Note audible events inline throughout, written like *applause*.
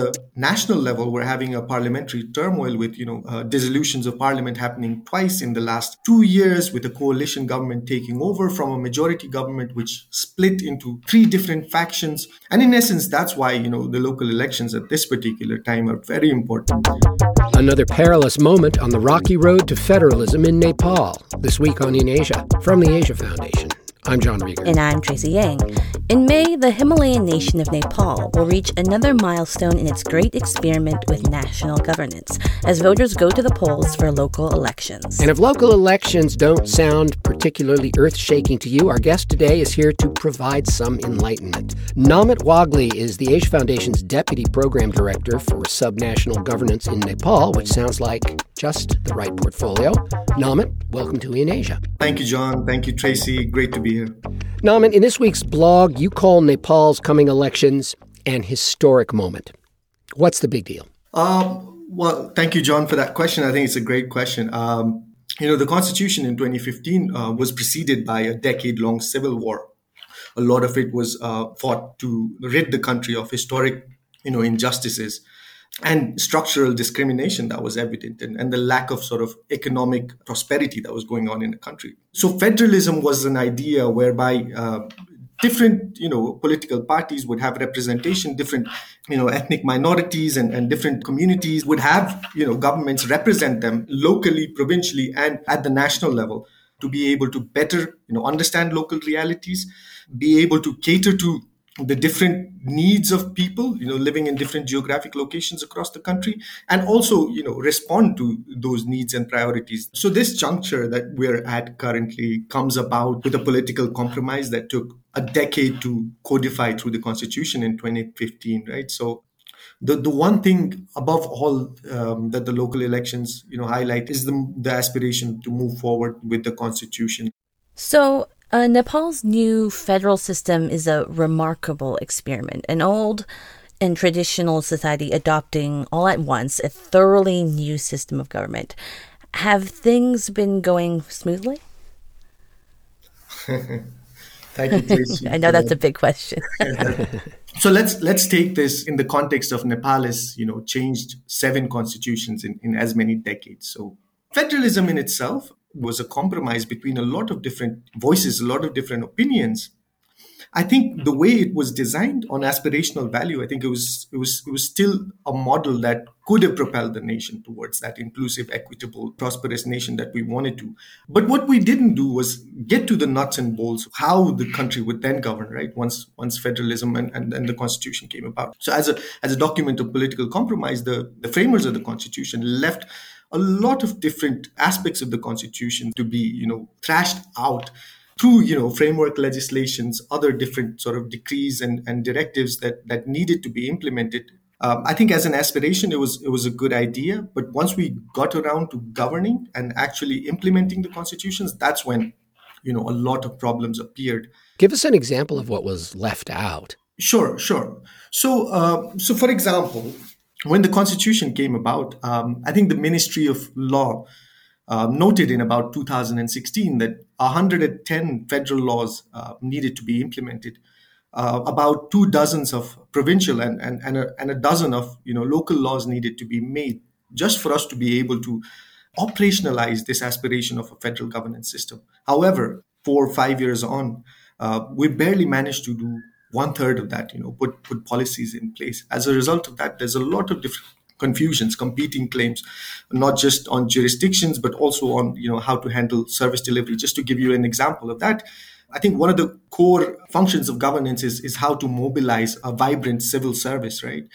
the national level, we're having a parliamentary turmoil with, you know, uh, dissolutions of parliament happening twice in the last two years, with a coalition government taking over from a majority government, which split into three different factions. And in essence, that's why, you know, the local elections at this particular time are very important. Another perilous moment on the rocky road to federalism in Nepal. This week on In Asia from the Asia Foundation. I'm John Rieger. And I'm Tracy Yang. In May, the Himalayan nation of Nepal will reach another milestone in its great experiment with national governance as voters go to the polls for local elections. And if local elections don't sound particularly earth shaking to you, our guest today is here to provide some enlightenment. Namit Wagle is the Asia Foundation's Deputy Program Director for Subnational Governance in Nepal, which sounds like just the right portfolio. Namit, welcome to In Asia. Thank you, John. Thank you, Tracy. Great to be here. Namit, in this week's blog, you call Nepal's coming elections an historic moment. What's the big deal? Um, well, thank you, John, for that question. I think it's a great question. Um, you know, the constitution in 2015 uh, was preceded by a decade long civil war. A lot of it was uh, fought to rid the country of historic, you know, injustices and structural discrimination that was evident and, and, the lack of sort of economic prosperity that was going on in the country. So federalism was an idea whereby uh, different you know political parties would have representation different you know ethnic minorities and, and different communities would have you know governments represent them locally provincially and at the national level to be able to better you know understand local realities be able to cater to the different needs of people you know living in different geographic locations across the country and also you know respond to those needs and priorities. So this juncture that we're at currently comes about with a political compromise that took a decade to codify through the constitution in 2015 right? So the, the one thing above all um, that the local elections you know highlight is the, the aspiration to move forward with the constitution. So uh, Nepal's new federal system is a remarkable experiment. An old and traditional society adopting all at once a thoroughly new system of government. Have things been going smoothly? *laughs* Thank you, Tracy. *laughs* I know that's a big question. *laughs* so let's let's take this in the context of Nepal has you know changed seven constitutions in, in as many decades. So federalism in itself was a compromise between a lot of different voices, a lot of different opinions. I think the way it was designed on aspirational value, I think it was it was it was still a model that could have propelled the nation towards that inclusive, equitable, prosperous nation that we wanted to. But what we didn't do was get to the nuts and bolts of how the country would then govern, right? Once once federalism and, and, and the constitution came about. So as a as a document of political compromise, the, the framers of the constitution left a lot of different aspects of the constitution to be you know thrashed out through you know framework legislations other different sort of decrees and, and directives that that needed to be implemented. Um, i think as an aspiration it was it was a good idea but once we got around to governing and actually implementing the constitutions that's when you know a lot of problems appeared. Give us an example of what was left out. Sure sure. So uh, so for example when the Constitution came about, um, I think the Ministry of Law uh, noted in about 2016 that 110 federal laws uh, needed to be implemented. Uh, about two dozens of provincial and, and, and, a, and a dozen of you know local laws needed to be made just for us to be able to operationalize this aspiration of a federal governance system. However, four or five years on, uh, we barely managed to do one third of that, you know, put put policies in place. As a result of that, there's a lot of different confusions, competing claims, not just on jurisdictions, but also on you know how to handle service delivery. Just to give you an example of that, I think one of the core functions of governance is is how to mobilize a vibrant civil service, right?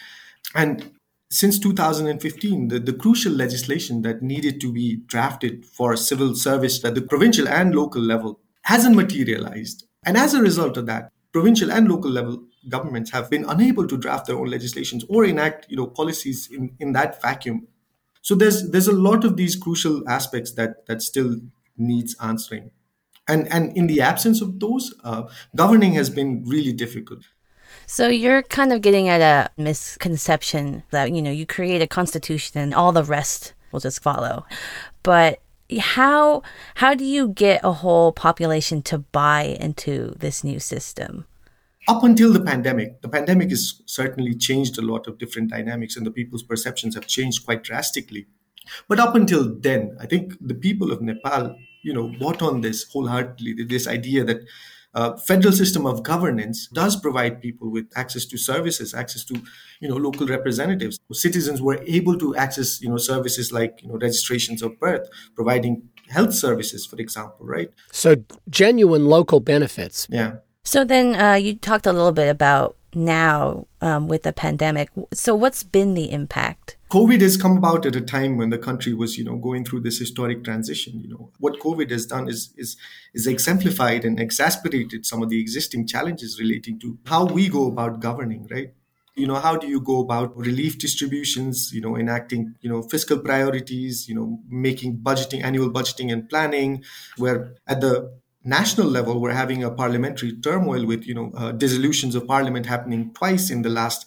And since 2015, the, the crucial legislation that needed to be drafted for civil service at the provincial and local level hasn't materialized. And as a result of that, provincial and local level governments have been unable to draft their own legislations or enact you know policies in, in that vacuum. So there's there's a lot of these crucial aspects that that still needs answering. And and in the absence of those uh, governing has been really difficult. So you're kind of getting at a misconception that you know you create a constitution and all the rest will just follow. But how how do you get a whole population to buy into this new system? up until the pandemic, the pandemic has certainly changed a lot of different dynamics and the people's perceptions have changed quite drastically. But up until then, I think the people of Nepal, you know, bought on this wholeheartedly, this idea that uh, federal system of governance does provide people with access to services, access to you know local representatives. Citizens were able to access you know services like you know registrations of birth, providing health services, for example, right? So genuine local benefits. Yeah. So then uh, you talked a little bit about now um, with the pandemic. So what's been the impact? COVID has come about at a time when the country was, you know, going through this historic transition. You know, what COVID has done is is is exemplified and exasperated some of the existing challenges relating to how we go about governing, right? You know, how do you go about relief distributions, you know, enacting, you know, fiscal priorities, you know, making budgeting, annual budgeting and planning, where at the national level, we're having a parliamentary turmoil with, you know, uh, dissolutions of parliament happening twice in the last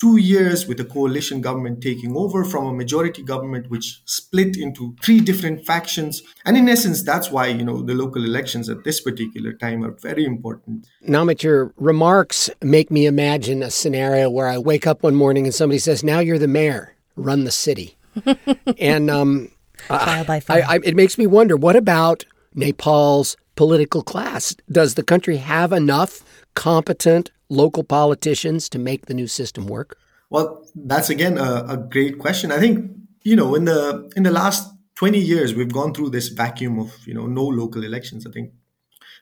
two years with a coalition government taking over from a majority government which split into three different factions. And in essence that's why you know the local elections at this particular time are very important. Namit your remarks make me imagine a scenario where i wake up one morning and somebody says now you're the mayor. Run the city. *laughs* And um, trial by. I, I, it makes me wonder what about nepal's political class? Does the country have enough competent local politicians to make the new system work? Well, that's again a, a, great question. I think you know in the in the last twenty years we've gone through this vacuum of you know no local elections. I think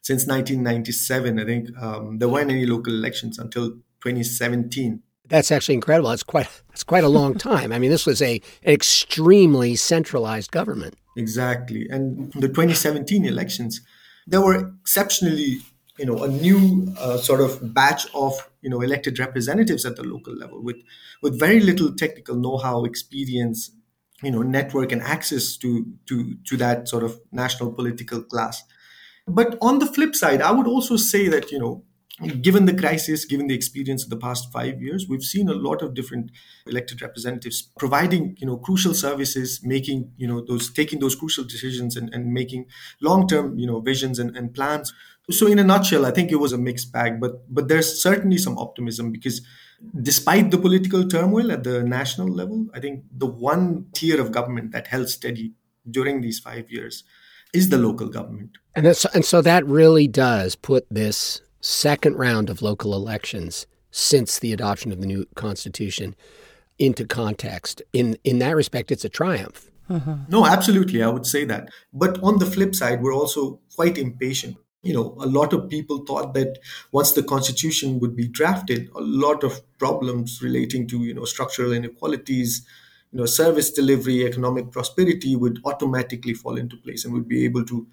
since 1997, I think um, there weren't any local elections until 2017. That's actually incredible. That's quite that's quite a long *laughs* time. I mean, this was a an extremely centralized government. Exactly, and the 2017 elections, there were exceptionally you know a new uh, sort of batch of you know elected representatives at the local level with with very little technical know-how experience you know network and access to to to that sort of national political class. But on the flip side i would also say that you know given the crisis given the experience of the past 5 years we've seen a lot of different elected representatives providing you know crucial services making you know those taking those crucial decisions and, and making long term you know visions and, and plans so in a nutshell, I think it was a mixed bag, but but there's certainly some optimism because despite the political turmoil at the national level, I think the one tier of government that held steady during these five years is the local government. And that's, and so that really does put this second round of local elections since the adoption of the new constitution into context. In in that respect, it's a triumph. Uh-huh. No, absolutely, I would say that. But on the flip side, we're also quite impatient you know, a lot of people thought that once the constitution would be drafted, a lot of problems relating to, you know, structural inequalities, you know, service delivery, economic prosperity would automatically fall into place and would be able to,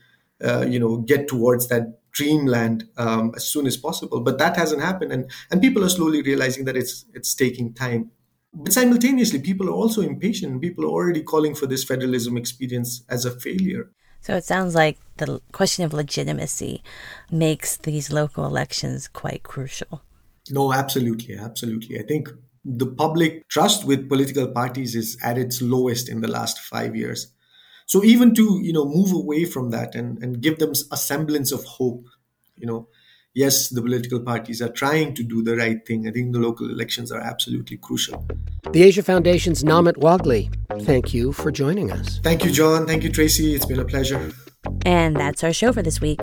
uh, you know, get towards that dreamland um, as soon as possible. But that hasn't happened, and and people are slowly realizing that it's it's taking time. But simultaneously, people are also impatient. People are already calling for this federalism experience as a failure. So it sounds like the question of legitimacy makes these local elections quite crucial. No, absolutely. Absolutely. I think the public trust with political parties is at its lowest in the last five years. So even to, you know, move away from that and, and give them a semblance of hope, you know, yes, the political parties are trying to do the right thing. I think the local elections are absolutely crucial. The Asia Foundation's Namit Wagle, thank you for joining us. Thank you, John. Thank you, Tracy. It's been a pleasure. And that's our show for this week.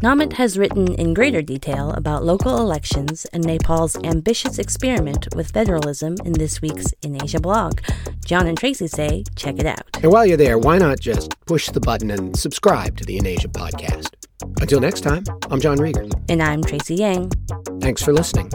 Namit has written in greater detail about local elections and Nepal's ambitious experiment with federalism in this week's In Asia blog. John and Tracy say check it out. And while you're there, why not just push the button and subscribe to the In Asia podcast? Until next time, I'm John Rieger. And I'm Tracy Yang. Thanks for listening.